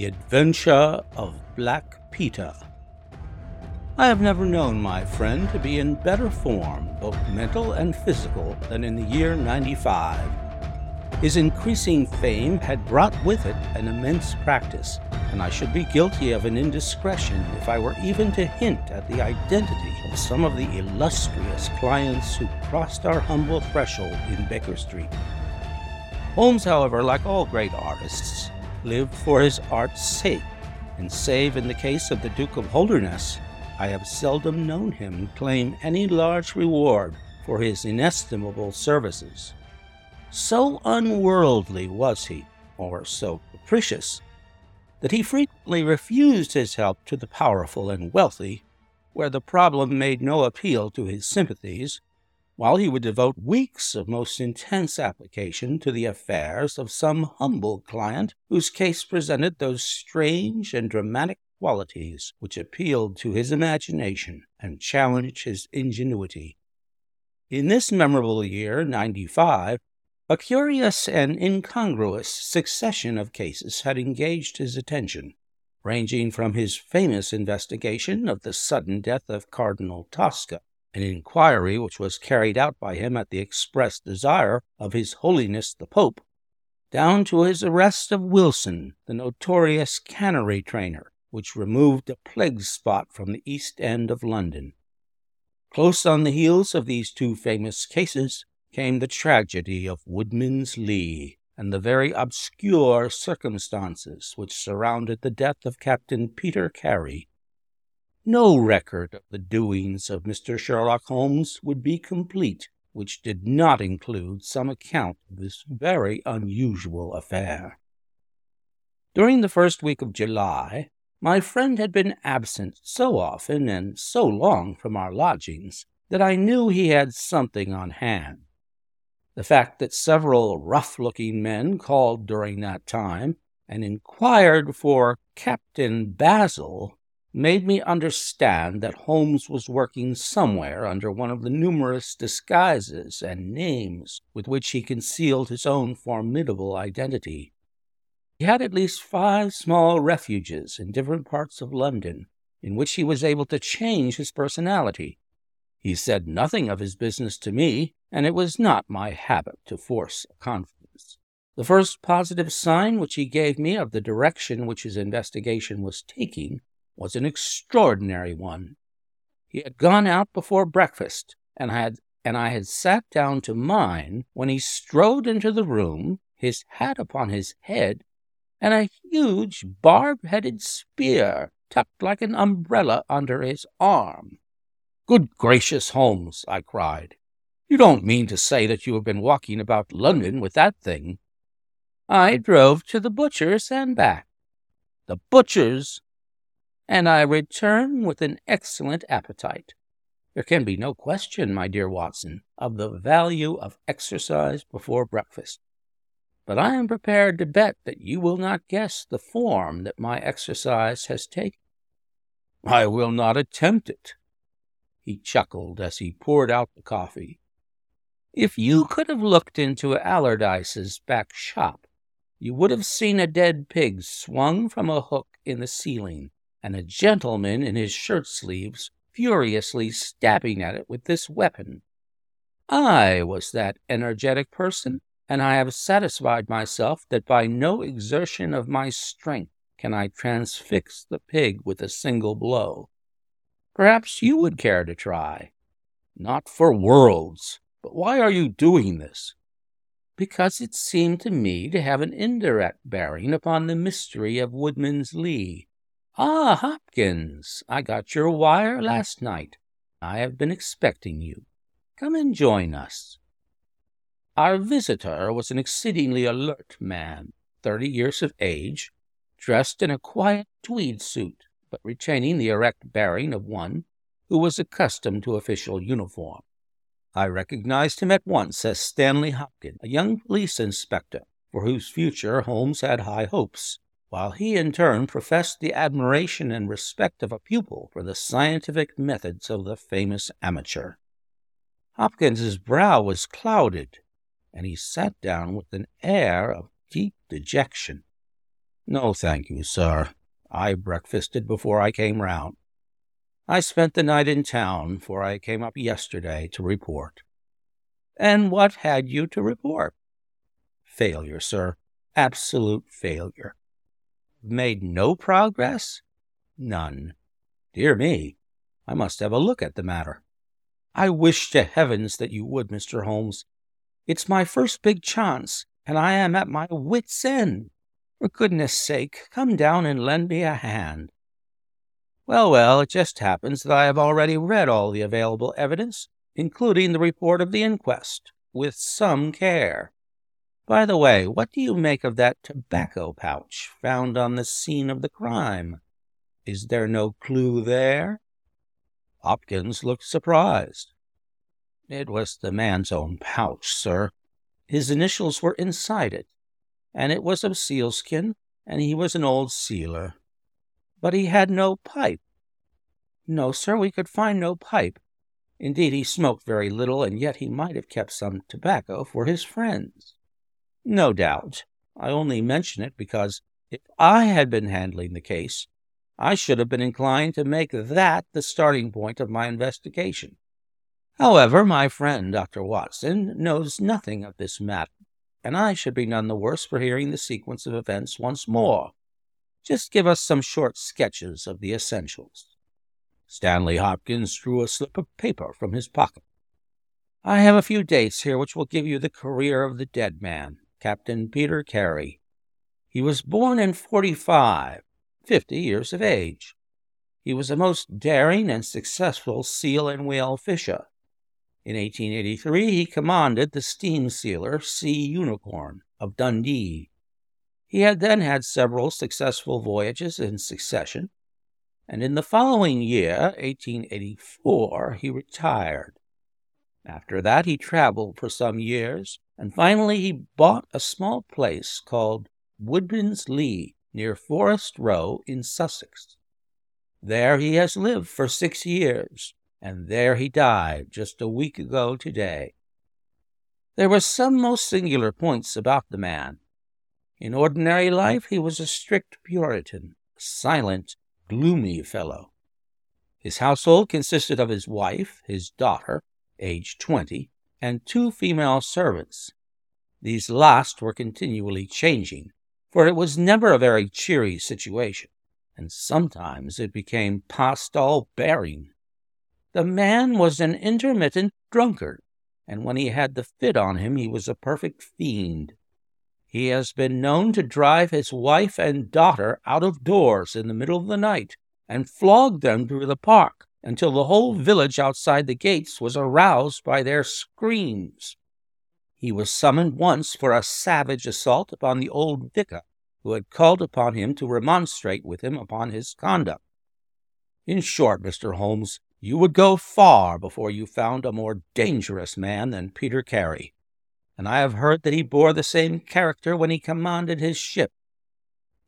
The Adventure of Black Peter. I have never known my friend to be in better form, both mental and physical, than in the year 95. His increasing fame had brought with it an immense practice, and I should be guilty of an indiscretion if I were even to hint at the identity of some of the illustrious clients who crossed our humble threshold in Baker Street. Holmes, however, like all great artists, lived for his art's sake, and save in the case of the Duke of Holderness, I have seldom known him claim any large reward for his inestimable services. So unworldly was he, or so capricious, that he frequently refused his help to the powerful and wealthy, where the problem made no appeal to his sympathies, while he would devote weeks of most intense application to the affairs of some humble client whose case presented those strange and dramatic qualities which appealed to his imagination and challenged his ingenuity. In this memorable year, 95, a curious and incongruous succession of cases had engaged his attention, ranging from his famous investigation of the sudden death of Cardinal Tosca, an inquiry which was carried out by him at the express desire of His Holiness the Pope, down to his arrest of Wilson, the notorious canary trainer, which removed a plague spot from the East End of London. Close on the heels of these two famous cases came the tragedy of Woodman's Lee and the very obscure circumstances which surrounded the death of Captain Peter Carey. No record of the doings of Mr. Sherlock Holmes would be complete which did not include some account of this very unusual affair. During the first week of July, my friend had been absent so often and so long from our lodgings that I knew he had something on hand. The fact that several rough looking men called during that time and inquired for Captain Basil made me understand that Holmes was working somewhere under one of the numerous disguises and names with which he concealed his own formidable identity. He had at least five small refuges in different parts of London in which he was able to change his personality. He said nothing of his business to me, and it was not my habit to force a confidence. The first positive sign which he gave me of the direction which his investigation was taking was an extraordinary one. He had gone out before breakfast, and I had and I had sat down to mine when he strode into the room, his hat upon his head, and a huge barb headed spear tucked like an umbrella under his arm. Good gracious, Holmes, I cried. You don't mean to say that you have been walking about London with that thing? I drove to the butcher's and back. The butcher's? And I return with an excellent appetite. There can be no question, my dear Watson, of the value of exercise before breakfast but I am prepared to bet that you will not guess the form that my exercise has taken. I will not attempt it. He chuckled as he poured out the coffee. If you could have looked into Allardyce's back shop, you would have seen a dead pig swung from a hook in the ceiling, and a gentleman in his shirt sleeves furiously stabbing at it with this weapon. I was that energetic person and I have satisfied myself that by no exertion of my strength can I transfix the pig with a single blow. Perhaps you would care to try. Not for worlds. But why are you doing this? Because it seemed to me to have an indirect bearing upon the mystery of Woodman's Lee. Ah, Hopkins, I got your wire last night. I have been expecting you. Come and join us. Our visitor was an exceedingly alert man, thirty years of age, dressed in a quiet tweed suit, but retaining the erect bearing of one who was accustomed to official uniform. I recognized him at once as Stanley Hopkins, a young police inspector for whose future Holmes had high hopes, while he in turn professed the admiration and respect of a pupil for the scientific methods of the famous amateur. Hopkins's brow was clouded and he sat down with an air of deep dejection. No, thank you, sir. I breakfasted before I came round. I spent the night in town, for I came up yesterday to report. And what had you to report? Failure, sir. Absolute failure. Made no progress? None. Dear me, I must have a look at the matter. I wish to heavens that you would, Mr. Holmes. It's my first big chance, and I am at my wits' end. For goodness sake, come down and lend me a hand. Well, well, it just happens that I have already read all the available evidence, including the report of the inquest, with some care. By the way, what do you make of that tobacco pouch found on the scene of the crime? Is there no clue there? Hopkins looked surprised. It was the man's own pouch, sir. His initials were inside it, and it was of sealskin, and he was an old sealer. But he had no pipe. No, sir, we could find no pipe. Indeed, he smoked very little, and yet he might have kept some tobacco for his friends. No doubt. I only mention it because if I had been handling the case, I should have been inclined to make that the starting point of my investigation. However, my friend Dr. Watson knows nothing of this matter, and I should be none the worse for hearing the sequence of events once more. Just give us some short sketches of the essentials. Stanley Hopkins drew a slip of paper from his pocket. I have a few dates here which will give you the career of the dead man, Captain Peter Carey. He was born in 45, 50 years of age. He was a most daring and successful seal and whale fisher. In 1883, he commanded the steam sealer Sea Unicorn of Dundee. He had then had several successful voyages in succession, and in the following year, 1884, he retired. After that, he traveled for some years, and finally he bought a small place called Woodman's Lee near Forest Row in Sussex. There he has lived for six years, and there he died just a week ago today. There were some most singular points about the man. In ordinary life, he was a strict Puritan, a silent, gloomy fellow. His household consisted of his wife, his daughter, aged twenty, and two female servants. These last were continually changing, for it was never a very cheery situation, and sometimes it became past all bearing. The man was an intermittent drunkard, and when he had the fit on him, he was a perfect fiend. He has been known to drive his wife and daughter out of doors in the middle of the night and flog them through the park until the whole village outside the gates was aroused by their screams. He was summoned once for a savage assault upon the old vicar, who had called upon him to remonstrate with him upon his conduct. In short, Mr. Holmes, you would go far before you found a more dangerous man than Peter Carey, and I have heard that he bore the same character when he commanded his ship.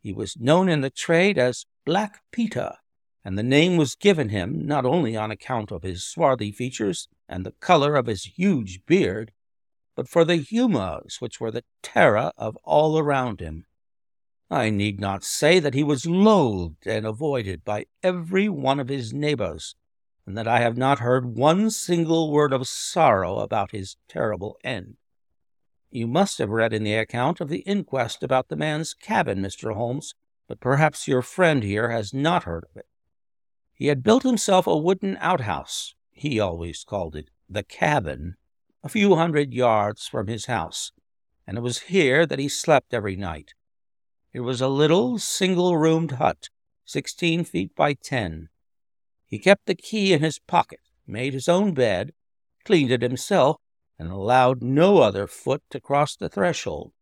He was known in the trade as Black Peter, and the name was given him not only on account of his swarthy features and the color of his huge beard, but for the humours which were the terror of all around him. I need not say that he was loathed and avoided by every one of his neighbors, and that I have not heard one single word of sorrow about his terrible end. You must have read in the account of the inquest about the man's cabin, Mr. Holmes, but perhaps your friend here has not heard of it. He had built himself a wooden outhouse, he always called it the cabin, a few hundred yards from his house, and it was here that he slept every night. It was a little single roomed hut, sixteen feet by ten, he kept the key in his pocket, made his own bed, cleaned it himself, and allowed no other foot to cross the threshold.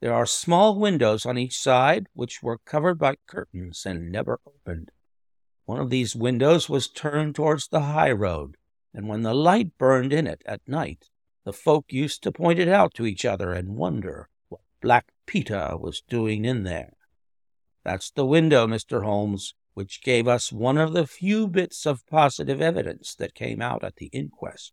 There are small windows on each side, which were covered by curtains and never opened. One of these windows was turned towards the high road, and when the light burned in it at night, the folk used to point it out to each other and wonder what Black Peter was doing in there. That's the window, Mr. Holmes, which gave us one of the few bits of positive evidence that came out at the inquest.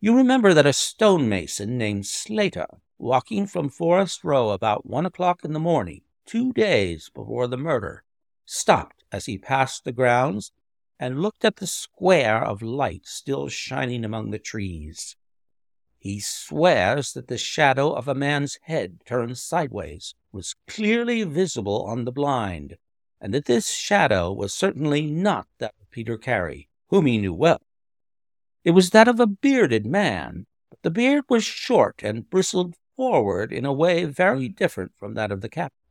You remember that a stonemason named Slater, walking from Forest Row about one o'clock in the morning, two days before the murder, stopped as he passed the grounds and looked at the square of light still shining among the trees. He swears that the shadow of a man's head turned sideways was clearly visible on the blind, and that this shadow was certainly not that of Peter Carey, whom he knew well. It was that of a bearded man, but the beard was short and bristled forward in a way very different from that of the captain.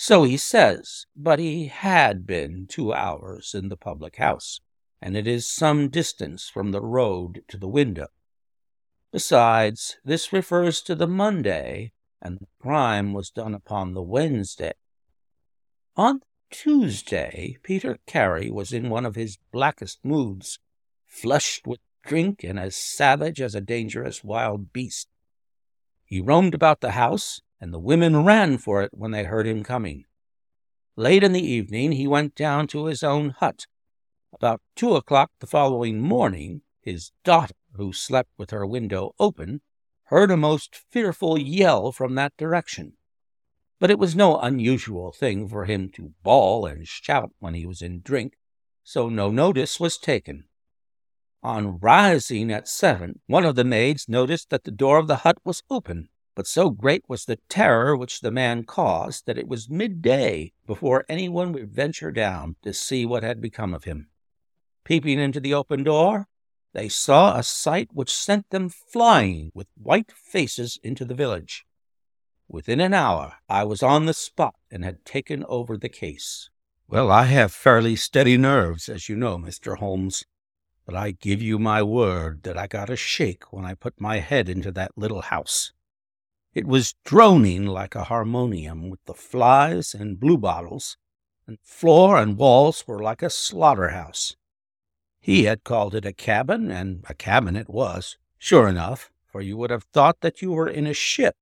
So he says, but he had been two hours in the public house, and it is some distance from the road to the window. Besides, this refers to the Monday, and the crime was done upon the Wednesday. On Tuesday, Peter Carey was in one of his blackest moods, flushed with drink and as savage as a dangerous wild beast. He roamed about the house, and the women ran for it when they heard him coming. Late in the evening, he went down to his own hut. About two o'clock the following morning, his daughter, who slept with her window open, heard a most fearful yell from that direction. But it was no unusual thing for him to bawl and shout when he was in drink, so no notice was taken. On rising at seven, one of the maids noticed that the door of the hut was open, but so great was the terror which the man caused that it was midday before anyone would venture down to see what had become of him. Peeping into the open door, they saw a sight which sent them flying with white faces into the village. Within an hour, I was on the spot and had taken over the case. Well, I have fairly steady nerves, as you know, Mr. Holmes, but I give you my word that I got a shake when I put my head into that little house. It was droning like a harmonium with the flies and bluebottles, and floor and walls were like a slaughterhouse. He had called it a cabin, and a cabin it was, sure enough, for you would have thought that you were in a ship.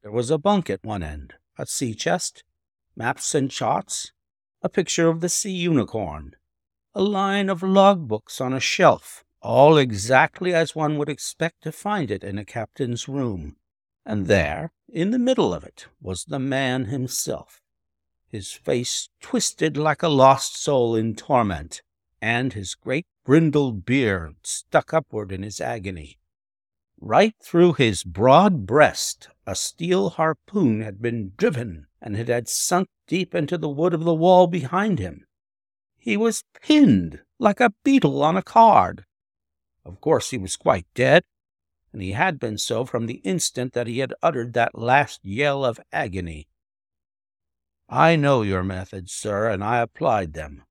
There was a bunk at one end, a sea chest, maps and charts, a picture of the sea unicorn, a line of log books on a shelf, all exactly as one would expect to find it in a captain's room. And there, in the middle of it, was the man himself, his face twisted like a lost soul in torment, and his great brindled beard stuck upward in his agony. Right through his broad breast a steel harpoon had been driven, and it had sunk deep into the wood of the wall behind him. He was pinned like a beetle on a card. Of course, he was quite dead, and he had been so from the instant that he had uttered that last yell of agony. I know your methods, sir, and I applied them.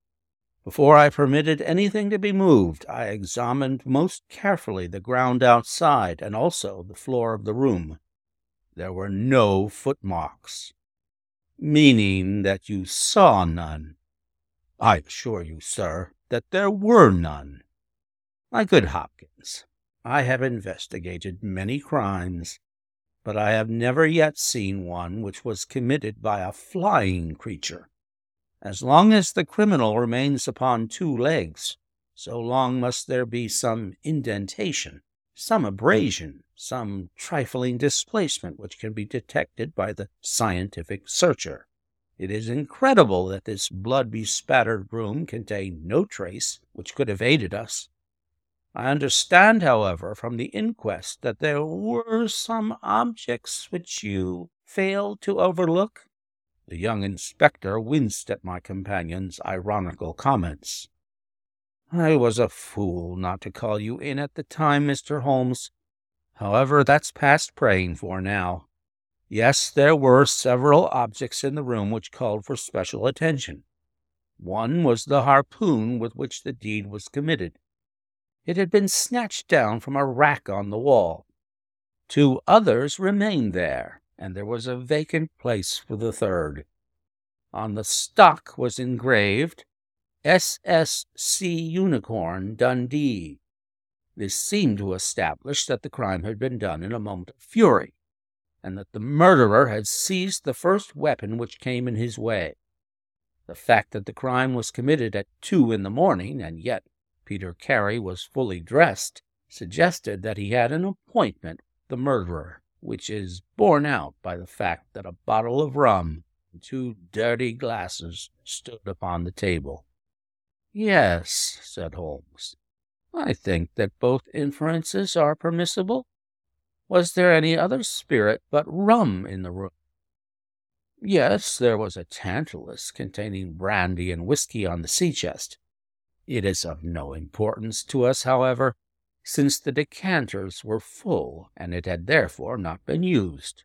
Before I permitted anything to be moved, I examined most carefully the ground outside and also the floor of the room. There were no footmarks, meaning that you saw none. I assure you, sir, that there were none. My good Hopkins, I have investigated many crimes, but I have never yet seen one which was committed by a flying creature. As long as the criminal remains upon two legs, so long must there be some indentation, some abrasion, some trifling displacement which can be detected by the scientific searcher. It is incredible that this blood bespattered room contained no trace which could have aided us. I understand, however, from the inquest that there were some objects which you failed to overlook. The young inspector winced at my companion's ironical comments. I was a fool not to call you in at the time, Mr. Holmes. However, that's past praying for now. Yes, there were several objects in the room which called for special attention. One was the harpoon with which the deed was committed. It had been snatched down from a rack on the wall. Two others remained there, and there was a vacant place for the third. On the stock was engraved SS Sea Unicorn Dundee. This seemed to establish that the crime had been done in a moment of fury, and that the murderer had seized the first weapon which came in his way. The fact that the crime was committed at two in the morning, and yet Peter Carey was fully dressed, suggested that he had an appointment with the murderer, which is borne out by the fact that a bottle of rum and two dirty glasses stood upon the table. Yes, said Holmes. I think that both inferences are permissible. Was there any other spirit but rum in the room? Yes, there was a tantalus containing brandy and whiskey on the sea chest. It is of no importance to us, however, since the decanters were full and it had therefore not been used.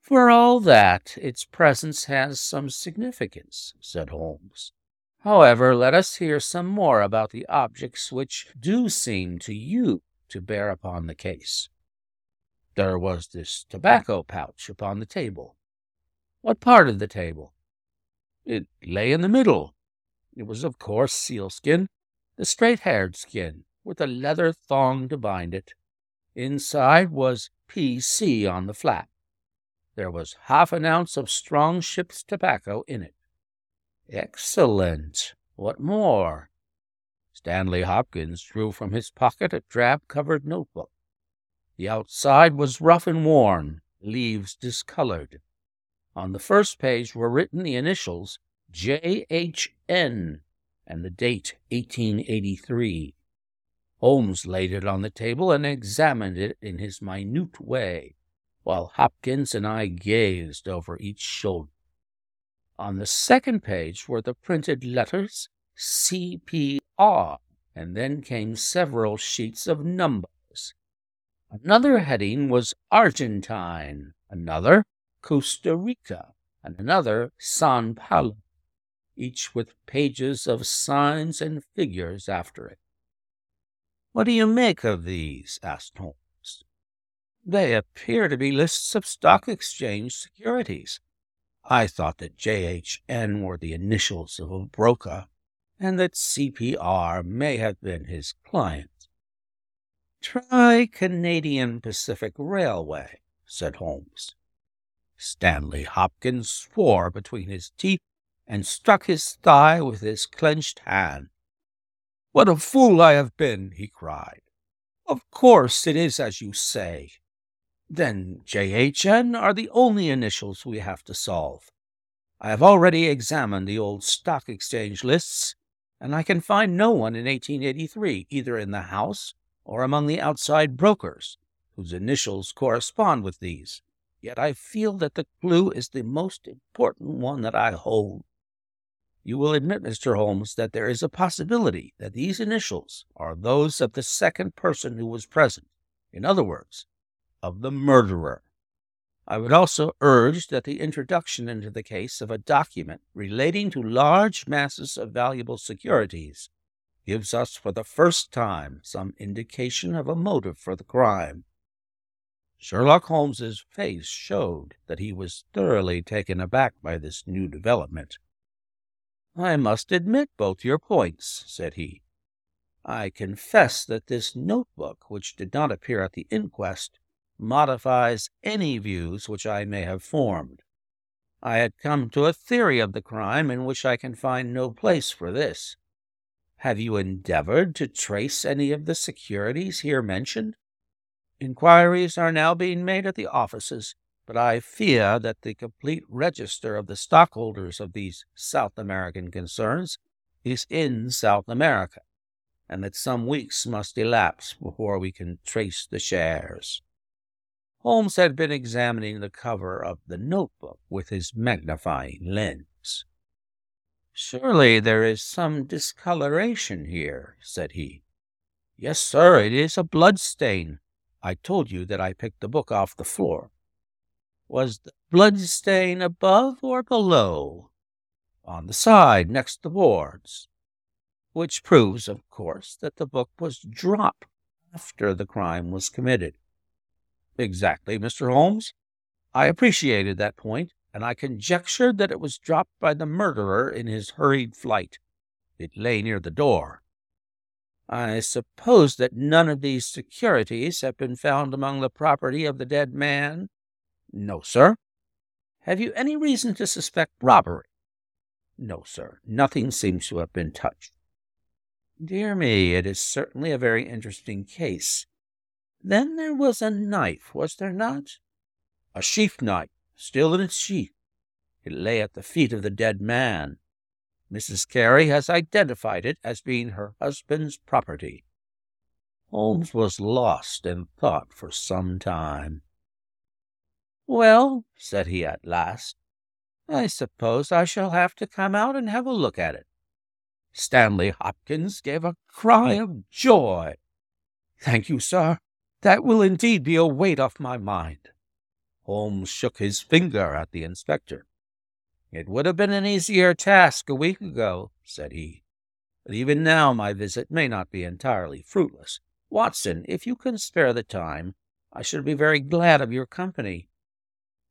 For all that, its presence has some significance, said Holmes. However, let us hear some more about the objects which do seem to you to bear upon the case. There was this tobacco pouch upon the table. What part of the table? It lay in the middle. It was, of course, sealskin, the straight haired skin, with a leather thong to bind it. Inside was PC on the flap. There was half an ounce of strong ship's tobacco in it. Excellent. What more? Stanley Hopkins drew from his pocket a drab covered notebook. The outside was rough and worn, leaves discolored. On the first page were written the initials J.H.N. and the date 1883. Holmes laid it on the table and examined it in his minute way, while Hopkins and I gazed over each shoulder. On the second page were the printed letters CPR, and then came several sheets of numbers. Another heading was Argentine, another Costa Rica, and another San Paulo, each with pages of signs and figures after it. What do you make of these? asked Holmes. They appear to be lists of stock exchange securities. I thought that JHN were the initials of a broker, and that CPR may have been his client. Try Canadian Pacific Railway, said Holmes. Stanley Hopkins swore between his teeth and struck his thigh with his clenched hand. What a fool I have been, he cried. Of course it is as you say. Then JHN are the only initials we have to solve. I have already examined the old stock exchange lists, and I can find no one in 1883, either in the house or among the outside brokers, whose initials correspond with these. Yet I feel that the clue is the most important one that I hold. You will admit, Mr. Holmes, that there is a possibility that these initials are those of the second person who was present. In other words, of the murderer. I would also urge that the introduction into the case of a document relating to large masses of valuable securities gives us for the first time some indication of a motive for the crime. Sherlock Holmes's face showed that he was thoroughly taken aback by this new development. I must admit both your points, said he. I confess that this notebook, which did not appear at the inquest, modifies any views which I may have formed. I had come to a theory of the crime in which I can find no place for this. Have you endeavored to trace any of the securities here mentioned? Inquiries are now being made at the offices but I fear that the complete register of the stockholders of these South American concerns is in South America, and that some weeks must elapse before we can trace the shares. Holmes had been examining the cover of the notebook with his magnifying lens. Surely there is some discoloration here, said he. Yes, sir, it is a blood stain. I told you that I picked the book off the floor. Was the blood stain above or below? On the side, next the boards. Which proves, of course, that the book was dropped after the crime was committed. Exactly, Mr. Holmes. I appreciated that point, and I conjectured that it was dropped by the murderer in his hurried flight. It lay near the door. I suppose that none of these securities have been found among the property of the dead man? No, sir. Have you any reason to suspect robbery? No, sir. Nothing seems to have been touched. Dear me, it is certainly a very interesting case. Then there was a knife, was there not? A sheath knife, still in its sheath. It lay at the feet of the dead man. Mrs. Carey has identified it as being her husband's property. Holmes was lost in thought for some time. Well, said he at last, I suppose I shall have to come out and have a look at it. Stanley Hopkins gave a cry of joy. Thank you, sir. That will indeed be a weight off my mind. Holmes shook his finger at the inspector. It would have been an easier task a week ago, said he. But even now my visit may not be entirely fruitless. Watson, if you can spare the time, I should be very glad of your company.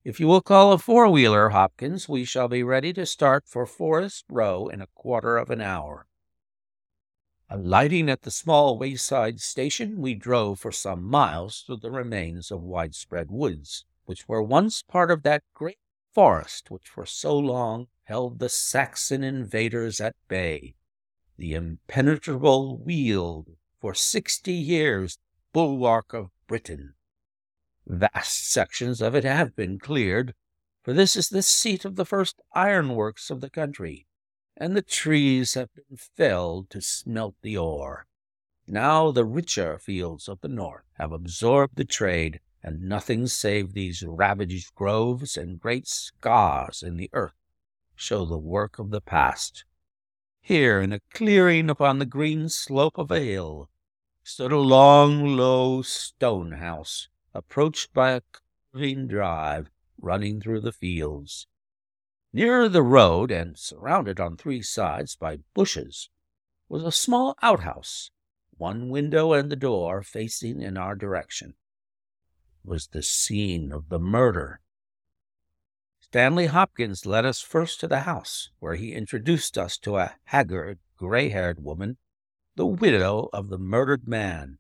If you will call a four wheeler, Hopkins, we shall be ready to start for Forest Row in a quarter of an hour. Alighting at the small wayside station, we drove for some miles through the remains of widespread woods, which were once part of that great forest which for so long held the Saxon invaders at bay, the impenetrable Weald, for sixty years bulwark of Britain. Vast sections of it have been cleared, for this is the seat of the first ironworks of the country, and the trees have been felled to smelt the ore. Now the richer fields of the north have absorbed the trade, and nothing save these ravaged groves and great scars in the earth show the work of the past. Here, in a clearing upon the green slope of a hill, stood a long, low stone house, approached by a curving drive running through the fields. Near the road, and surrounded on three sides by bushes, was a small outhouse, one window and the door facing in our direction. It was the scene of the murder. Stanley Hopkins led us first to the house, where he introduced us to a haggard, gray haired woman, the widow of the murdered man,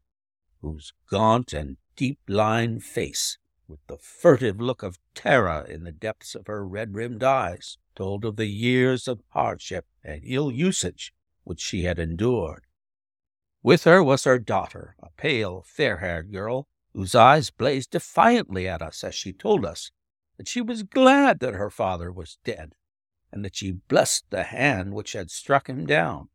whose gaunt and deep lined face, with the furtive look of terror in the depths of her red rimmed eyes, told of the years of hardship and ill usage which she had endured. With her was her daughter, a pale, fair haired girl, whose eyes blazed defiantly at us as she told us that she was glad that her father was dead, and that she blessed the hand which had struck him down.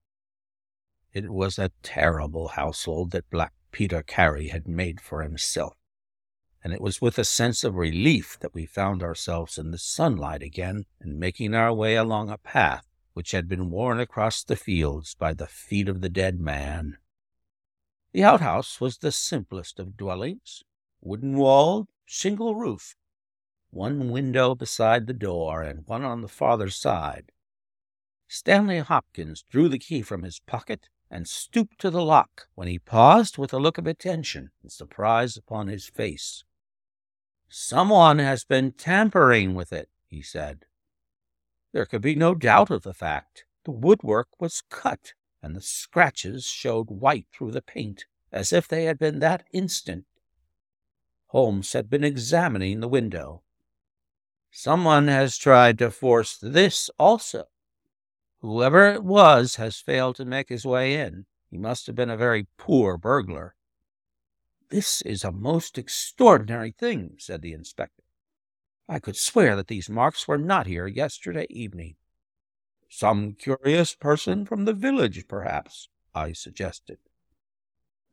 It was a terrible household that Black Peter Carey had made for himself, and it was with a sense of relief that we found ourselves in the sunlight again and making our way along a path which had been worn across the fields by the feet of the dead man. The outhouse was the simplest of dwellings, wooden walled, shingle roof, one window beside the door and one on the farther side. Stanley Hopkins drew the key from his pocket and stooped to the lock when he paused with a look of attention and surprise upon his face. Someone has been tampering with it, he said. There could be no doubt of the fact. The woodwork was cut, and the scratches showed white through the paint, as if they had been that instant. Holmes had been examining the window. Someone has tried to force this also, Whoever it was has failed to make his way in. He must have been a very poor burglar. This is a most extraordinary thing, said the inspector. I could swear that these marks were not here yesterday evening. Some curious person from the village, perhaps, I suggested.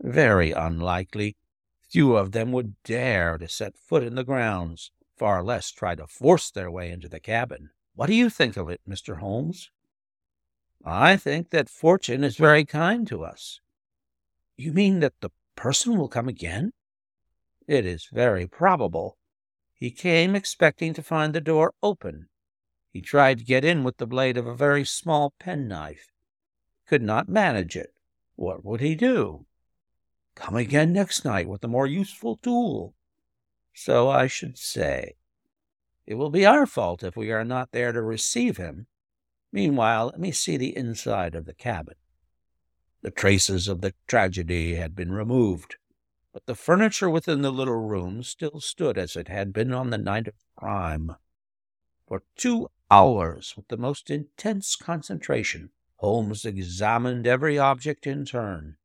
Very unlikely. Few of them would dare to set foot in the grounds, far less try to force their way into the cabin. What do you think of it, Mr. Holmes? I think that fortune is very kind to us. You mean that the person will come again? It is very probable. He came expecting to find the door open. He tried to get in with the blade of a very small penknife. Could not manage it. What would he do? Come again next night with a more useful tool. So I should say. It will be our fault if we are not there to receive him. Meanwhile, let me see the inside of the cabin. The traces of the tragedy had been removed, but the furniture within the little room still stood as it had been on the night of the crime. For two hours, with the most intense concentration, Holmes examined every object in turn,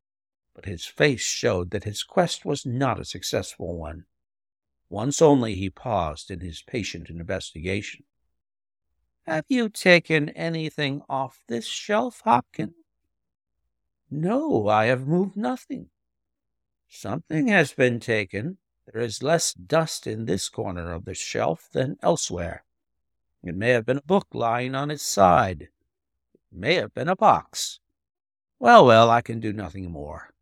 but his face showed that his quest was not a successful one. Once only he paused in his patient investigation. Have you taken anything off this shelf, Hopkins? No, I have moved nothing. Something has been taken. There is less dust in this corner of the shelf than elsewhere. It may have been a book lying on its side. It may have been a box. Well, well, I can do nothing more.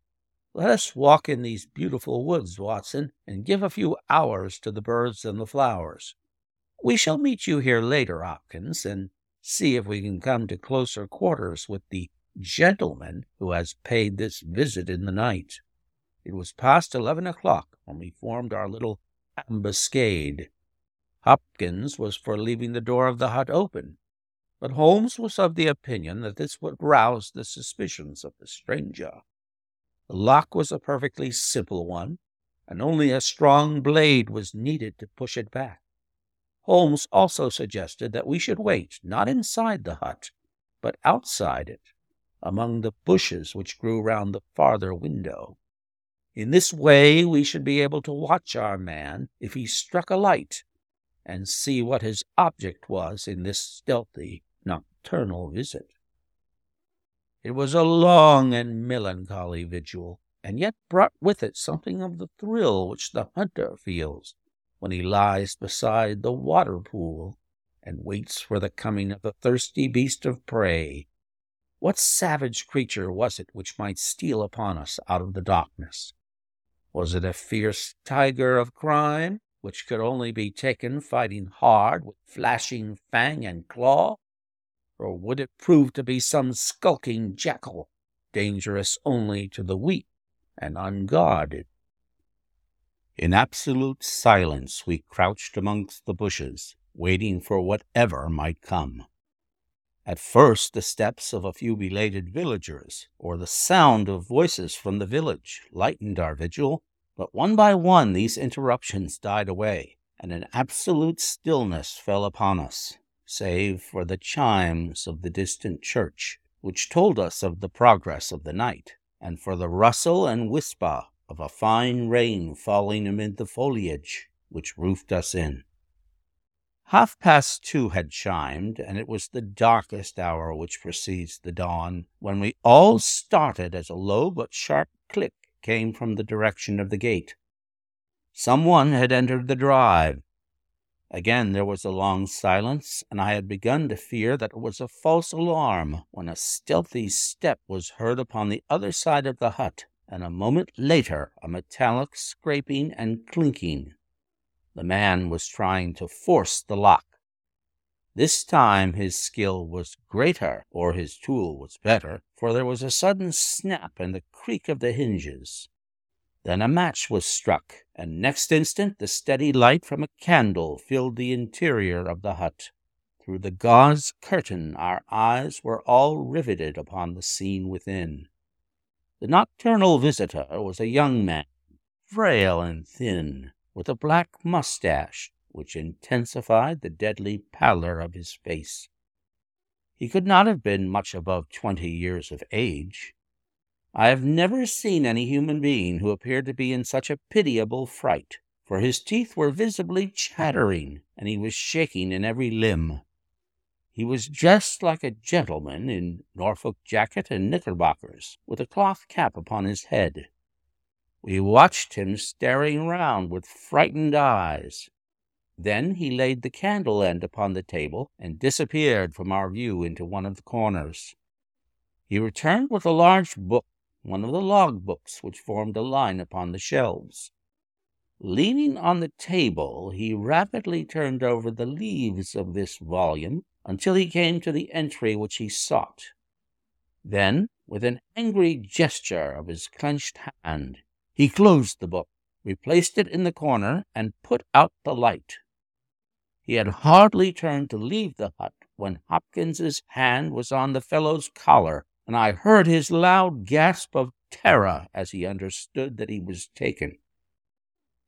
Let us walk in these beautiful woods, Watson, and give a few hours to the birds and the flowers. We shall meet you here later, Hopkins, and see if we can come to closer quarters with the gentleman who has paid this visit in the night. It was past eleven o'clock when we formed our little ambuscade. Hopkins was for leaving the door of the hut open, but Holmes was of the opinion that this would rouse the suspicions of the stranger. The lock was a perfectly simple one, and only a strong blade was needed to push it back. Holmes also suggested that we should wait not inside the hut, but outside it, among the bushes which grew round the farther window. In this way we should be able to watch our man if he struck a light, and see what his object was in this stealthy nocturnal visit. It was a long and melancholy vigil, and yet brought with it something of the thrill which the hunter feels when he lies beside the water pool and waits for the coming of the thirsty beast of prey. What savage creature was it which might steal upon us out of the darkness? Was it a fierce tiger of crime, which could only be taken fighting hard with flashing fang and claw? or would it prove to be some skulking jackal, dangerous only to the weak and unguarded? In absolute silence we crouched amongst the bushes, waiting for whatever might come. At first, the steps of a few belated villagers, or the sound of voices from the village, lightened our vigil, but one by one these interruptions died away, and an absolute stillness fell upon us save for the chimes of the distant church, which told us of the progress of the night, and for the rustle and whisper of a fine rain falling amid the foliage which roofed us in. Half past two had chimed, and it was the darkest hour which precedes the dawn, when we all started as a low but sharp click came from the direction of the gate. Some one had entered the drive, Again there was a long silence, and I had begun to fear that it was a false alarm when a stealthy step was heard upon the other side of the hut, and a moment later a metallic scraping and clinking. The man was trying to force the lock. This time his skill was greater, or his tool was better, for there was a sudden snap and the creak of the hinges. Then a match was struck, and next instant the steady light from a candle filled the interior of the hut. Through the gauze curtain our eyes were all riveted upon the scene within. The nocturnal visitor was a young man, frail and thin, with a black mustache which intensified the deadly pallor of his face. He could not have been much above twenty years of age. I have never seen any human being who appeared to be in such a pitiable fright, for his teeth were visibly chattering, and he was shaking in every limb. He was dressed like a gentleman in Norfolk jacket and knickerbockers, with a cloth cap upon his head. We watched him staring round with frightened eyes. Then he laid the candle end upon the table and disappeared from our view into one of the corners. He returned with a large book one of the log books which formed a line upon the shelves. Leaning on the table, he rapidly turned over the leaves of this volume until he came to the entry which he sought. Then, with an angry gesture of his clenched hand, he closed the book, replaced it in the corner, and put out the light. He had hardly turned to leave the hut when Hopkins's hand was on the fellow's collar and I heard his loud gasp of terror as he understood that he was taken.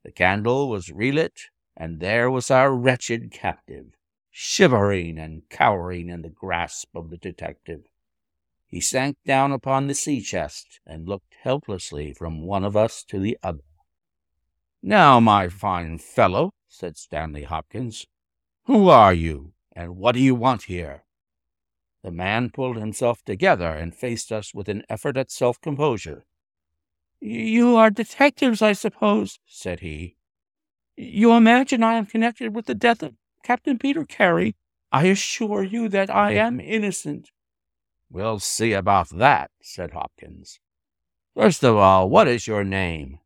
The candle was relit, and there was our wretched captive, shivering and cowering in the grasp of the detective. He sank down upon the sea chest and looked helplessly from one of us to the other. Now, my fine fellow, said Stanley Hopkins, who are you, and what do you want here? The man pulled himself together and faced us with an effort at self composure. You are detectives, I suppose, said he. You imagine I am connected with the death of Captain Peter Carey. I assure you that I am innocent. We'll see about that, said Hopkins. First of all, what is your name?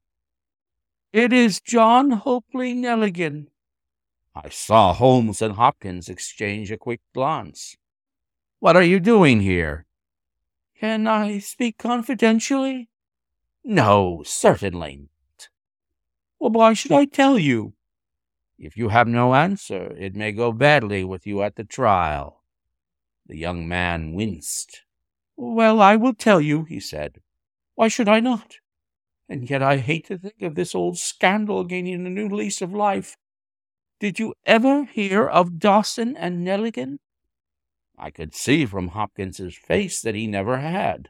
It is John Hopley Neligan. I saw Holmes and Hopkins exchange a quick glance. What are you doing here? Can I speak confidentially? No, certainly not. Well, why should I tell you? If you have no answer, it may go badly with you at the trial. The young man winced. Well, I will tell you, he said. Why should I not? And yet I hate to think of this old scandal gaining a new lease of life. Did you ever hear of Dawson and Neligan? I could see from Hopkins's face that he never had,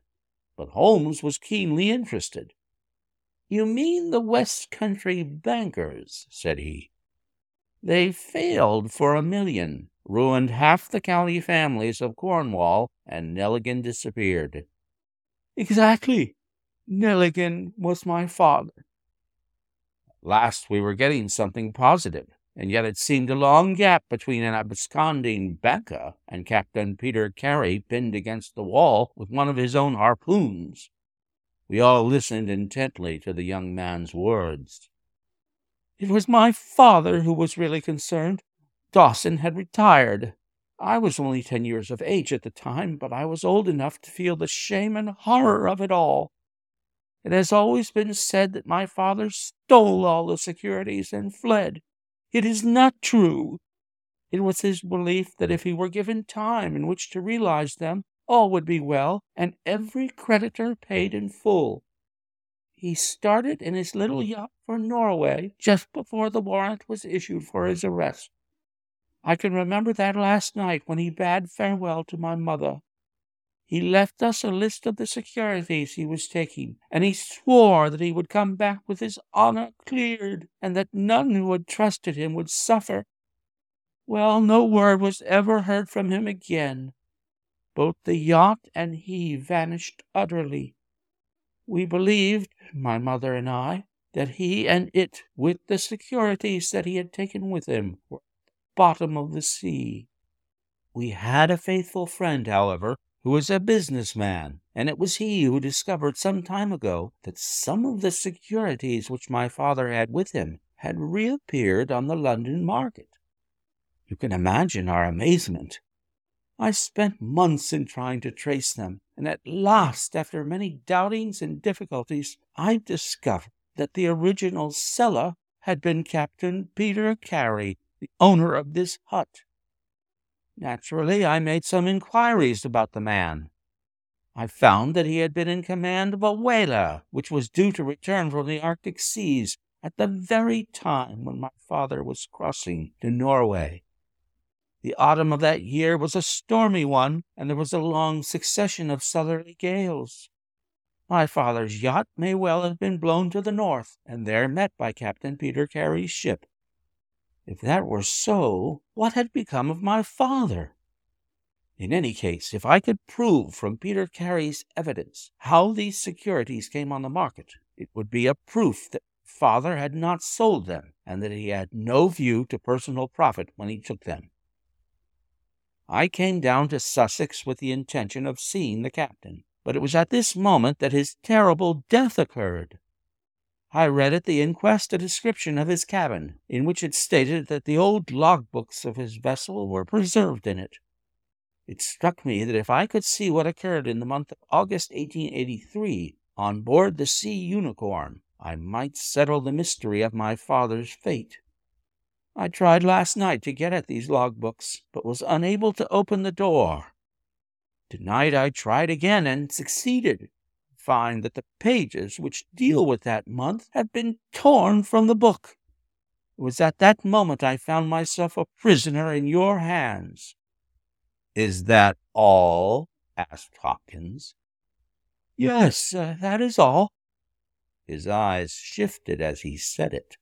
but Holmes was keenly interested. You mean the West Country bankers, said he. They failed for a million, ruined half the county families of Cornwall, and Neligan disappeared. Exactly. Neligan was my father. At Last we were getting something positive, and yet it seemed a long gap between an absconding banker and Captain Peter Carey pinned against the wall with one of his own harpoons. We all listened intently to the young man's words. It was my father who was really concerned. Dawson had retired. I was only ten years of age at the time, but I was old enough to feel the shame and horror of it all. It has always been said that my father stole all the securities and fled. It is not true. It was his belief that if he were given time in which to realize them, all would be well, and every creditor paid in full. He started in his little yacht for Norway just before the warrant was issued for his arrest. I can remember that last night when he bade farewell to my mother. He left us a list of the securities he was taking, and he swore that he would come back with his honor cleared, and that none who had trusted him would suffer. Well, no word was ever heard from him again. Both the yacht and he vanished utterly. We believed, my mother and I, that he and it, with the securities that he had taken with him, were at the bottom of the sea. We had a faithful friend, however, who was a businessman, and it was he who discovered some time ago that some of the securities which my father had with him had reappeared on the London market. You can imagine our amazement. I spent months in trying to trace them, and at last, after many doubtings and difficulties, I discovered that the original seller had been Captain Peter Carey, the owner of this hut. Naturally, I made some inquiries about the man. I found that he had been in command of a whaler which was due to return from the Arctic seas at the very time when my father was crossing to Norway. The autumn of that year was a stormy one, and there was a long succession of southerly gales. My father's yacht may well have been blown to the north, and there met by Captain Peter Carey's ship. If that were so, what had become of my father? In any case, if I could prove from Peter Carey's evidence how these securities came on the market, it would be a proof that father had not sold them and that he had no view to personal profit when he took them. I came down to Sussex with the intention of seeing the captain, but it was at this moment that his terrible death occurred. I read at the inquest a description of his cabin, in which it stated that the old log books of his vessel were preserved in it. It struck me that if I could see what occurred in the month of August 1883 on board the Sea Unicorn, I might settle the mystery of my father's fate. I tried last night to get at these log books, but was unable to open the door. Tonight I tried again and succeeded find that the pages which deal with that month have been torn from the book. It was at that moment I found myself a prisoner in your hands. Is that all? asked Hopkins. Yes, uh, that is all. His eyes shifted as he said it.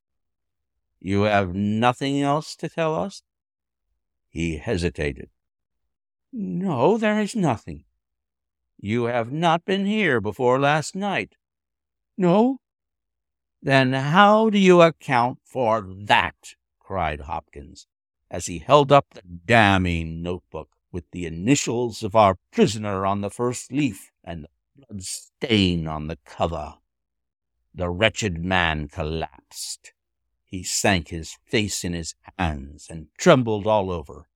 You have nothing else to tell us? He hesitated. No, there is nothing. You have not been here before last night? No. Then how do you account for that? cried Hopkins, as he held up the damning notebook with the initials of our prisoner on the first leaf and the blood stain on the cover. The wretched man collapsed. He sank his face in his hands and trembled all over.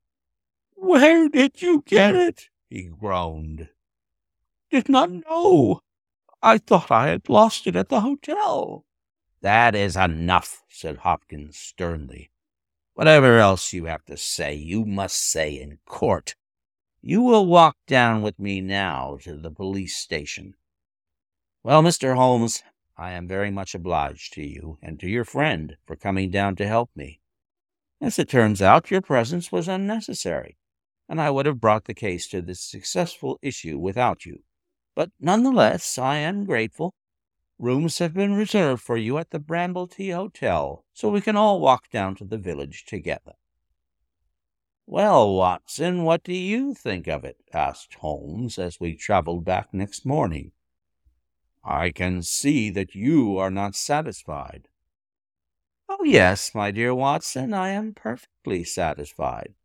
Where did you get it? he groaned. Did not know. I thought I had lost it at the hotel. That is enough, said Hopkins sternly. Whatever else you have to say, you must say in court. You will walk down with me now to the police station. Well, Mr. Holmes, I am very much obliged to you and to your friend for coming down to help me. As it turns out, your presence was unnecessary, and I would have brought the case to this successful issue without you. But none the less, I am grateful. Rooms have been reserved for you at the Brambletye Hotel, so we can all walk down to the village together. Well, Watson, what do you think of it? asked Holmes as we traveled back next morning. I can see that you are not satisfied. Oh, yes, my dear Watson, I am perfectly satisfied.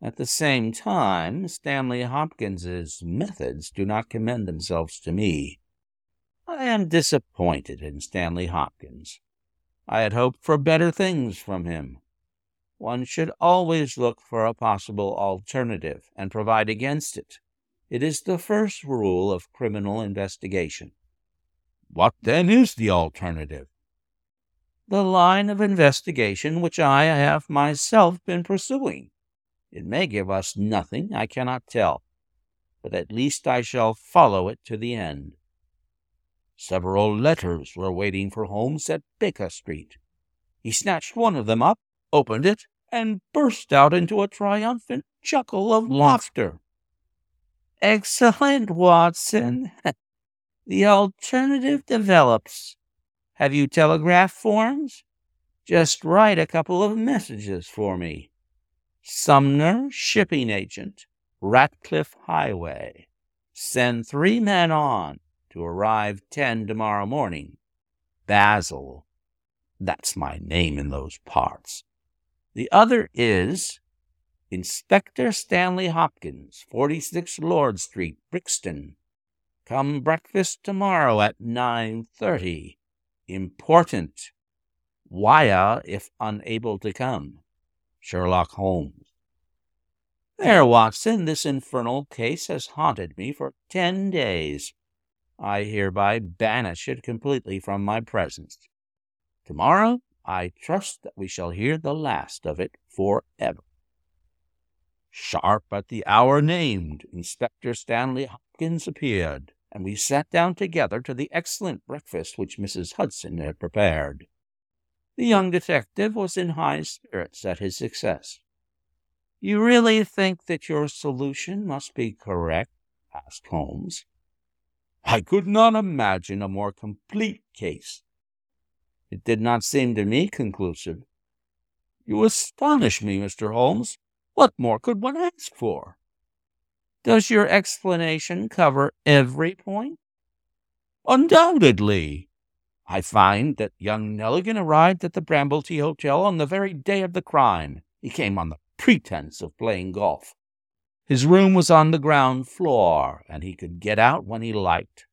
At the same time, Stanley Hopkins's methods do not commend themselves to me. I am disappointed in Stanley Hopkins. I had hoped for better things from him. One should always look for a possible alternative and provide against it. It is the first rule of criminal investigation. What then is the alternative? The line of investigation which I have myself been pursuing. It may give us nothing, I cannot tell, but at least I shall follow it to the end. Several letters were waiting for Holmes at Baker Street. He snatched one of them up, opened it, and burst out into a triumphant chuckle of laughter. Excellent, Watson. The alternative develops. Have you telegraph forms? Just write a couple of messages for me. Sumner, shipping agent, Ratcliffe Highway. Send three men on to arrive 10 tomorrow morning. Basil. That's my name in those parts. The other is Inspector Stanley Hopkins, 46 Lord Street, Brixton. Come breakfast tomorrow at 9.30. Important. Wire uh, if unable to come. Sherlock Holmes. There, Watson, this infernal case has haunted me for ten days. I hereby banish it completely from my presence. Tomorrow, I trust that we shall hear the last of it forever. Sharp at the hour named, Inspector Stanley Hopkins appeared and we sat down together to the excellent breakfast which Mrs. Hudson had prepared. The young detective was in high spirits at his success. You really think that your solution must be correct? asked Holmes. I could not imagine a more complete case. It did not seem to me conclusive. You astonish me, Mr. Holmes. What more could one ask for? Does your explanation cover every point? Undoubtedly. I find that young Neligan arrived at the Brambletye Hotel on the very day of the crime. He came on the pretense of playing golf. His room was on the ground floor, and he could get out when he liked.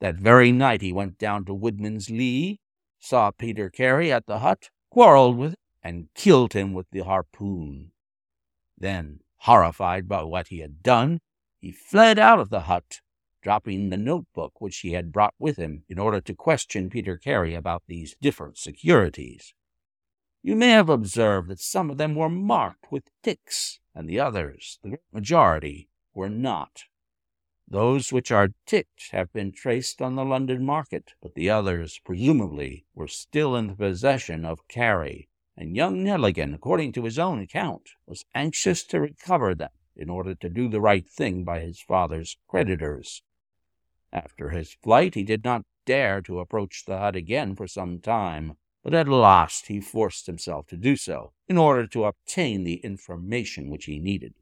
That very night he went down to Woodman's Lee, saw Peter Carey at the hut, quarreled with him, and killed him with the harpoon. Then Horrified by what he had done, he fled out of the hut, dropping the notebook which he had brought with him in order to question Peter Carey about these different securities. You may have observed that some of them were marked with ticks, and the others, the great majority, were not. Those which are ticked have been traced on the London market, but the others, presumably, were still in the possession of Carey, and young Neligan, according to his own account, was anxious to recover them in order to do the right thing by his father's creditors. After his flight, he did not dare to approach the hut again for some time, but at last he forced himself to do so in order to obtain the information which he needed.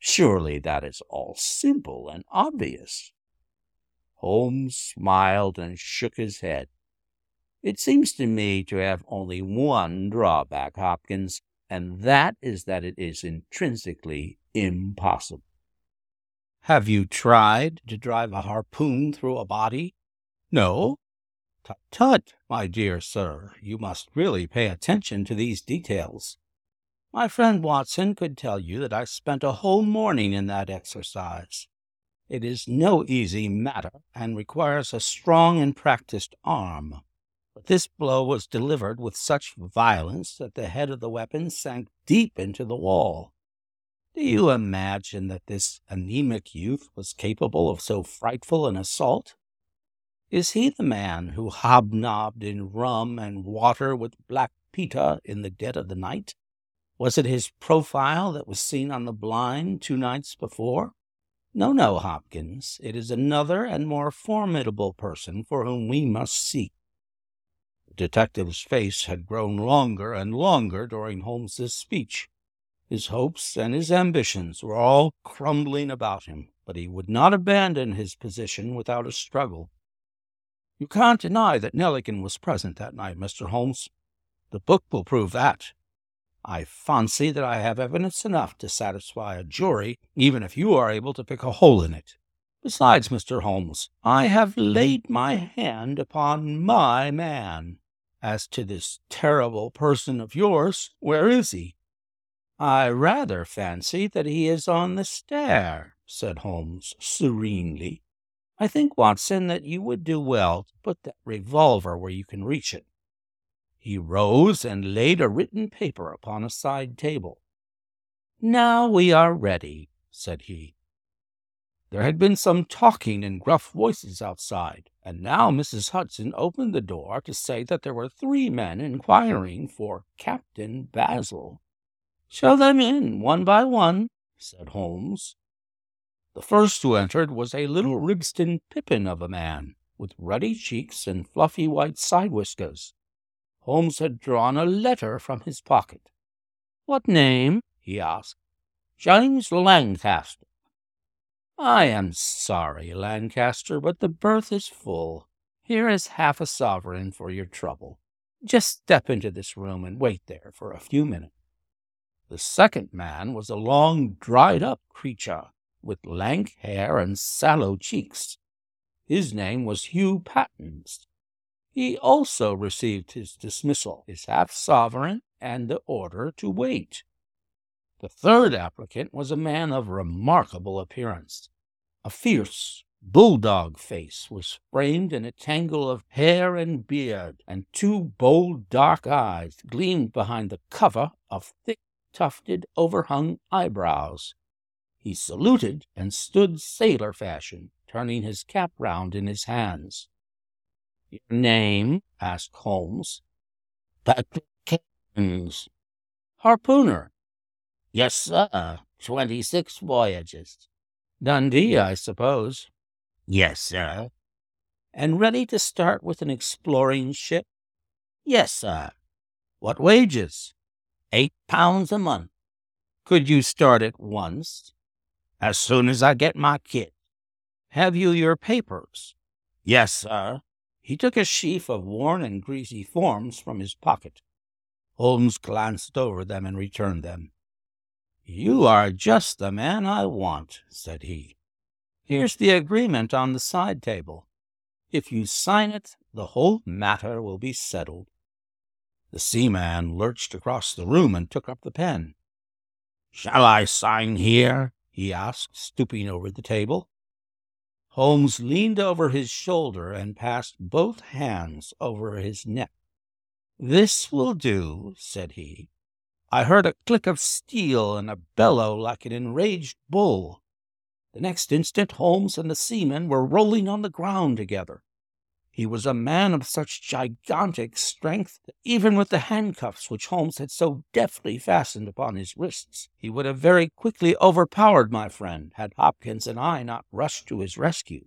Surely that is all simple and obvious. Holmes smiled and shook his head. It seems to me to have only one drawback, Hopkins, and that is that it is intrinsically impossible. Have you tried to drive a harpoon through a body? No. Tut tut, my dear sir, you must really pay attention to these details. My friend Watson could tell you that I spent a whole morning in that exercise. It is no easy matter and requires a strong and practiced arm. But this blow was delivered with such violence that the head of the weapon sank deep into the wall. Do you imagine that this anemic youth was capable of so frightful an assault? Is he the man who hobnobbed in rum and water with Black Peter in the dead of the night? Was it his profile that was seen on the blind two nights before? No, no, Hopkins. It is another and more formidable person for whom we must seek. The detective's face had grown longer and longer during Holmes's speech. His hopes and his ambitions were all crumbling about him, but he would not abandon his position without a struggle. You can't deny that Neligan was present that night, Mr. Holmes. The book will prove that. I fancy that I have evidence enough to satisfy a jury, even if you are able to pick a hole in it. Besides, Mr. Holmes, I have laid my hand upon my man. As to this terrible person of yours, where is he? I rather fancy that he is on the stair, said Holmes serenely. I think, Watson, that you would do well to put that revolver where you can reach it. He rose and laid a written paper upon a side table. Now we are ready, said he. There had been some talking in gruff voices outside, and now Mrs. Hudson opened the door to say that there were three men inquiring for Captain Basil. Show them in, one by one, said Holmes. The first who entered was a little Ribston Pippin of a man, with ruddy cheeks and fluffy white side whiskers. Holmes had drawn a letter from his pocket. What name? he asked. James Lancaster. I am sorry, Lancaster, but the berth is full. Here is half a sovereign for your trouble. Just step into this room and wait there for a few minutes. The second man was a long, dried up creature with lank hair and sallow cheeks. His name was Hugh Pattens. He also received his dismissal, his half sovereign, and the order to wait. The third applicant was a man of remarkable appearance. A fierce, bulldog face was framed in a tangle of hair and beard, and two bold dark eyes gleamed behind the cover of thick, tufted, overhung eyebrows. He saluted and stood sailor fashion, turning his cap round in his hands. Your name? asked Holmes. Patrick Cairns. Harpooner. Yes, sir. Twenty six voyages. Dundee, I suppose. Yes, sir. And ready to start with an exploring ship? Yes, sir. What wages? Eight pounds a month. Could you start at once? As soon as I get my kit. Have you your papers? Yes, sir. He took a sheaf of worn and greasy forms from his pocket. Holmes glanced over them and returned them. You are just the man I want, said he. Here's the agreement on the side table. If you sign it, the whole matter will be settled. The seaman lurched across the room and took up the pen. Shall I sign here? he asked, stooping over the table. Holmes leaned over his shoulder and passed both hands over his neck. This will do, said he. I heard a click of steel and a bellow like an enraged bull. The next instant, Holmes and the seaman were rolling on the ground together. He was a man of such gigantic strength that even with the handcuffs which Holmes had so deftly fastened upon his wrists, he would have very quickly overpowered my friend had Hopkins and I not rushed to his rescue.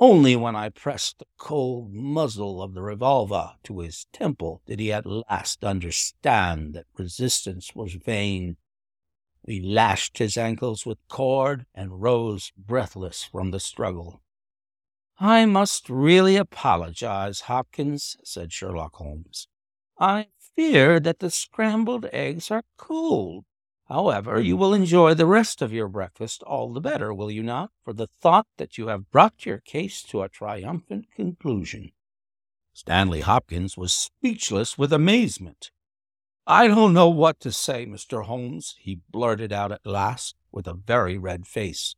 Only when I pressed the cold muzzle of the revolver to his temple did he at last understand that resistance was vain. We lashed his ankles with cord and rose breathless from the struggle. I must really apologize, Hopkins, said Sherlock Holmes. I fear that the scrambled eggs are cold. However, you will enjoy the rest of your breakfast all the better, will you not, for the thought that you have brought your case to a triumphant conclusion? Stanley Hopkins was speechless with amazement. I don't know what to say, Mr. Holmes, he blurted out at last, with a very red face.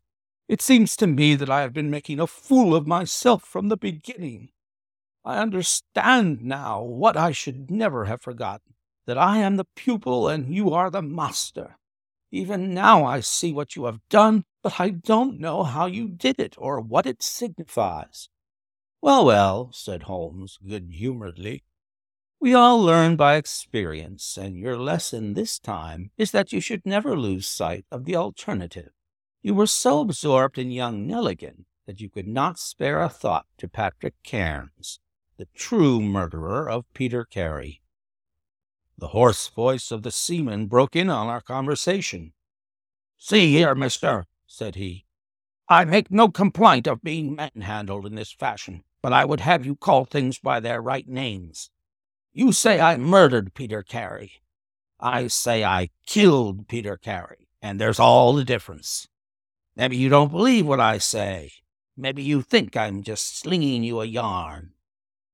It seems to me that I have been making a fool of myself from the beginning. I understand now what I should never have forgotten that I am the pupil and you are the master. Even now I see what you have done, but I don't know how you did it or what it signifies. Well, well, said Holmes good humoredly, we all learn by experience, and your lesson this time is that you should never lose sight of the alternative. You were so absorbed in young Neligan that you could not spare a thought to Patrick Cairns, the true murderer of Peter Carey. The hoarse voice of the seaman broke in on our conversation. See here, mister, said he. I make no complaint of being manhandled in this fashion, but I would have you call things by their right names. You say I murdered Peter Carey. I say I killed Peter Carey, and there's all the difference. Maybe you don't believe what I say. Maybe you think I'm just slinging you a yarn.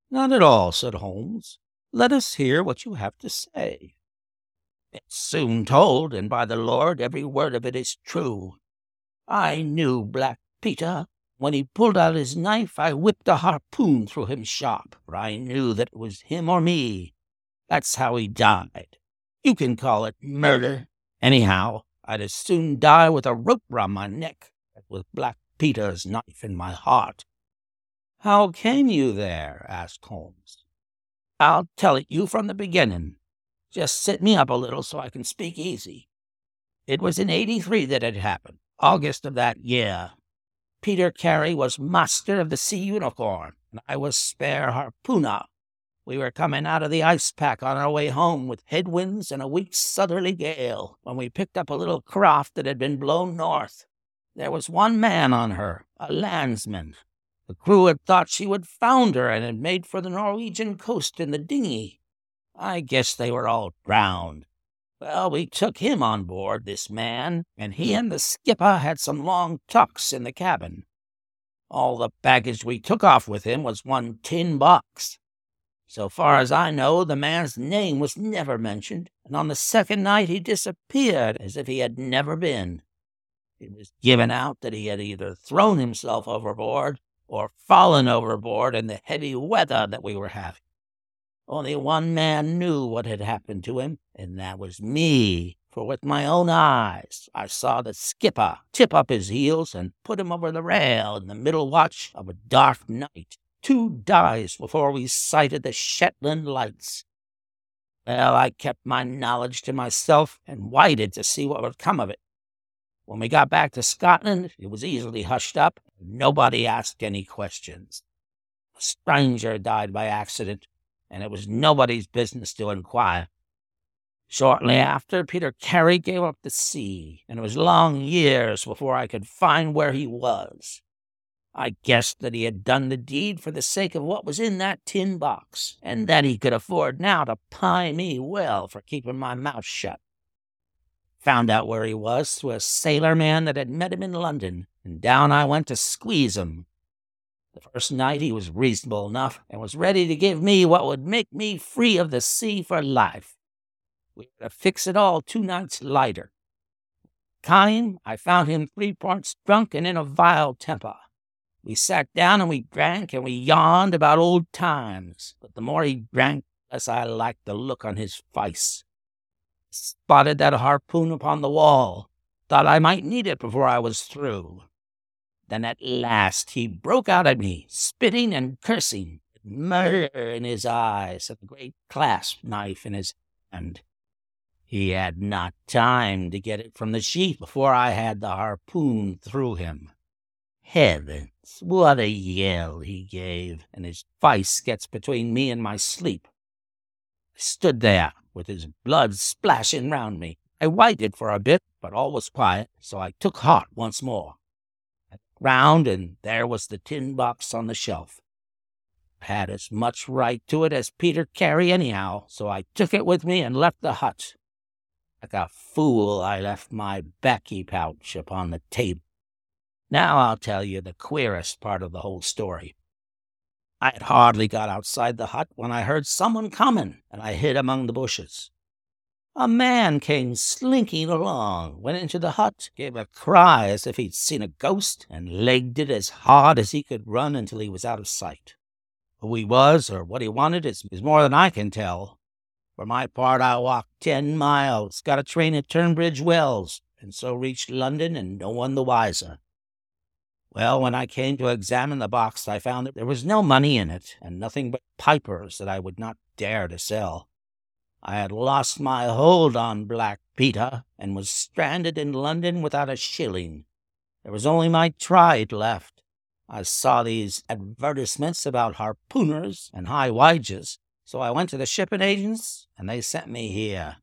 Not at all, said Holmes. Let us hear what you have to say. It's soon told, and by the Lord, every word of it is true. I knew Black Peter. When he pulled out his knife, I whipped a harpoon through him sharp, for I knew that it was him or me. That's how he died. You can call it murder. Anyhow, I'd as soon die with a rope round my neck as with Black Peter's knife in my heart. How came you there? asked Holmes. I'll tell it you from the beginning. Just sit me up a little so I can speak easy. It was in 83 that it happened, August of that year. Peter Carey was master of the Sea Unicorn, and I was spare harpooner. We were coming out of the ice pack on our way home with headwinds and a weak southerly gale when we picked up a little craft that had been blown north. There was one man on her, a landsman. The crew had thought she would founder and had made for the Norwegian coast in the dinghy. I guess they were all drowned. Well, we took him on board, this man, and he and the skipper had some long talks in the cabin. All the baggage we took off with him was one tin box. So far as I know, the man's name was never mentioned, and on the second night he disappeared as if he had never been. It was given out that he had either thrown himself overboard or fallen overboard in the heavy weather that we were having. Only one man knew what had happened to him, and that was me, for with my own eyes I saw the skipper tip up his heels and put him over the rail in the middle watch of a dark night two dies before we sighted the Shetland lights. Well, I kept my knowledge to myself and waited to see what would come of it. When we got back to Scotland, it was easily hushed up. Nobody asked any questions. A stranger died by accident, and it was nobody's business to inquire. Shortly after, Peter Carey gave up the sea, and it was long years before I could find where he was. I guessed that he had done the deed for the sake of what was in that tin box, and that he could afford now to pie me well for keeping my mouth shut. Found out where he was through a sailor man that had met him in London, and down I went to squeeze him. The first night he was reasonable enough, and was ready to give me what would make me free of the sea for life. We were to fix it all two nights later. Came, I found him three parts drunk and in a vile temper. We sat down and we drank and we yawned about old times. But the more he drank, the less I liked the look on his face. Spotted that harpoon upon the wall. Thought I might need it before I was through. Then at last he broke out at me, spitting and cursing, murder in his eyes, and the great clasp knife in his hand. He had not time to get it from the sheath before I had the harpoon through him. Heavens, what a yell he gave, and his vice gets between me and my sleep. I stood there with his blood splashing round me. I waited for a bit, but all was quiet, so I took heart once more. I round, and there was the tin box on the shelf. I had as much right to it as Peter Carey anyhow, so I took it with me and left the hut. Like a fool, I left my baccy pouch upon the table. Now I'll tell you the queerest part of the whole story. I had hardly got outside the hut when I heard someone coming, and I hid among the bushes. A man came slinking along, went into the hut, gave a cry as if he'd seen a ghost, and legged it as hard as he could run until he was out of sight. Who he was or what he wanted is, is more than I can tell. For my part, I walked ten miles, got a train at Tunbridge Wells, and so reached London and no one the wiser. Well, when I came to examine the box, I found that there was no money in it, and nothing but pipers that I would not dare to sell. I had lost my hold on Black Peter, and was stranded in London without a shilling. There was only my trade left. I saw these advertisements about harpooners and high wages, so I went to the shipping agents, and they sent me here.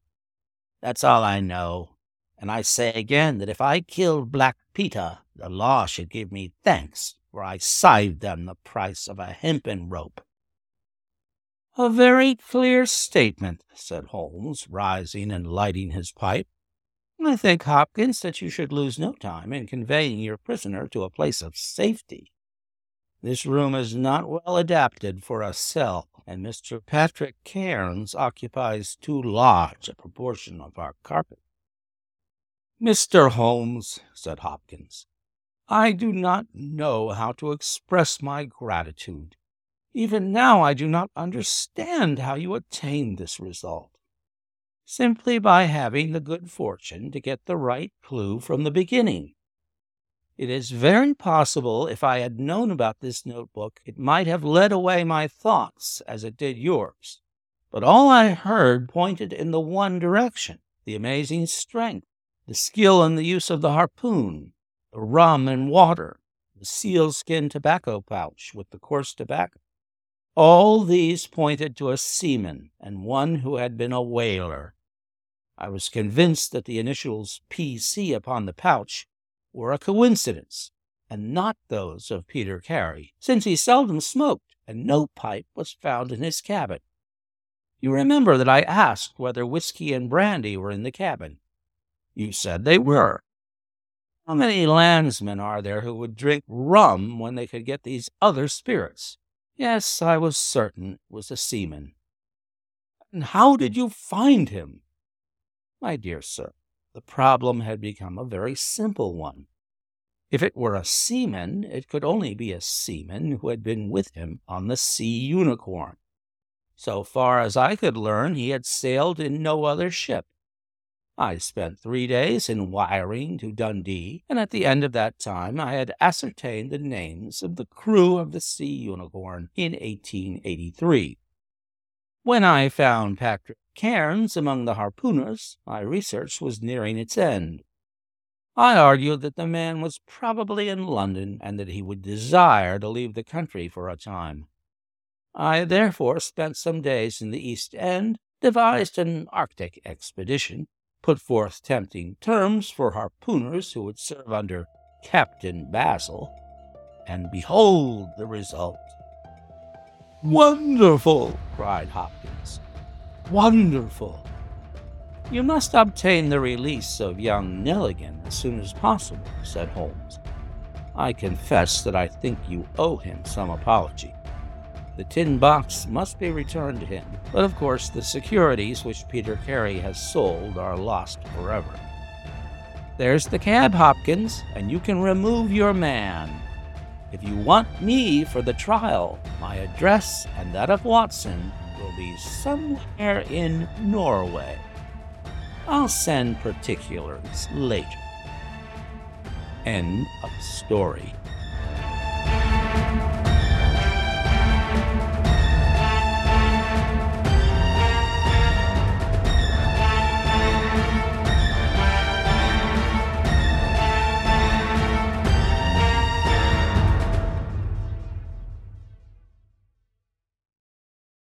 That's all I know. And I say again that if I killed Black Peter, the law should give me thanks, for I saved them the price of a hempen rope. A very clear statement, said Holmes, rising and lighting his pipe. I think, Hopkins, that you should lose no time in conveying your prisoner to a place of safety. This room is not well adapted for a cell, and Mr. Patrick Cairns occupies too large a proportion of our carpet. Mr. Holmes, said Hopkins, I do not know how to express my gratitude. Even now I do not understand how you attained this result. Simply by having the good fortune to get the right clue from the beginning. It is very possible if I had known about this notebook, it might have led away my thoughts as it did yours. But all I heard pointed in the one direction the amazing strength the skill in the use of the harpoon, the rum and water, the sealskin tobacco pouch with the coarse tobacco. All these pointed to a seaman and one who had been a whaler. I was convinced that the initials P.C. upon the pouch were a coincidence and not those of Peter Carey, since he seldom smoked and no pipe was found in his cabin. You remember that I asked whether whiskey and brandy were in the cabin. You said they were. How many landsmen are there who would drink rum when they could get these other spirits? Yes, I was certain it was a seaman. And how did you find him? My dear sir, the problem had become a very simple one. If it were a seaman, it could only be a seaman who had been with him on the Sea Unicorn. So far as I could learn, he had sailed in no other ship. I spent three days in wiring to Dundee, and at the end of that time I had ascertained the names of the crew of the Sea Unicorn in 1883. When I found Patrick Cairns among the harpooners, my research was nearing its end. I argued that the man was probably in London and that he would desire to leave the country for a time. I therefore spent some days in the East End, devised an Arctic expedition, put forth tempting terms for harpooners who would serve under Captain Basil, and behold the result. Wonderful! cried Hopkins. Wonderful! You must obtain the release of young Neligan as soon as possible, said Holmes. I confess that I think you owe him some apology. The tin box must be returned to him, but of course the securities which Peter Carey has sold are lost forever. There's the cab, Hopkins, and you can remove your man. If you want me for the trial, my address and that of Watson will be somewhere in Norway. I'll send particulars later. End of story.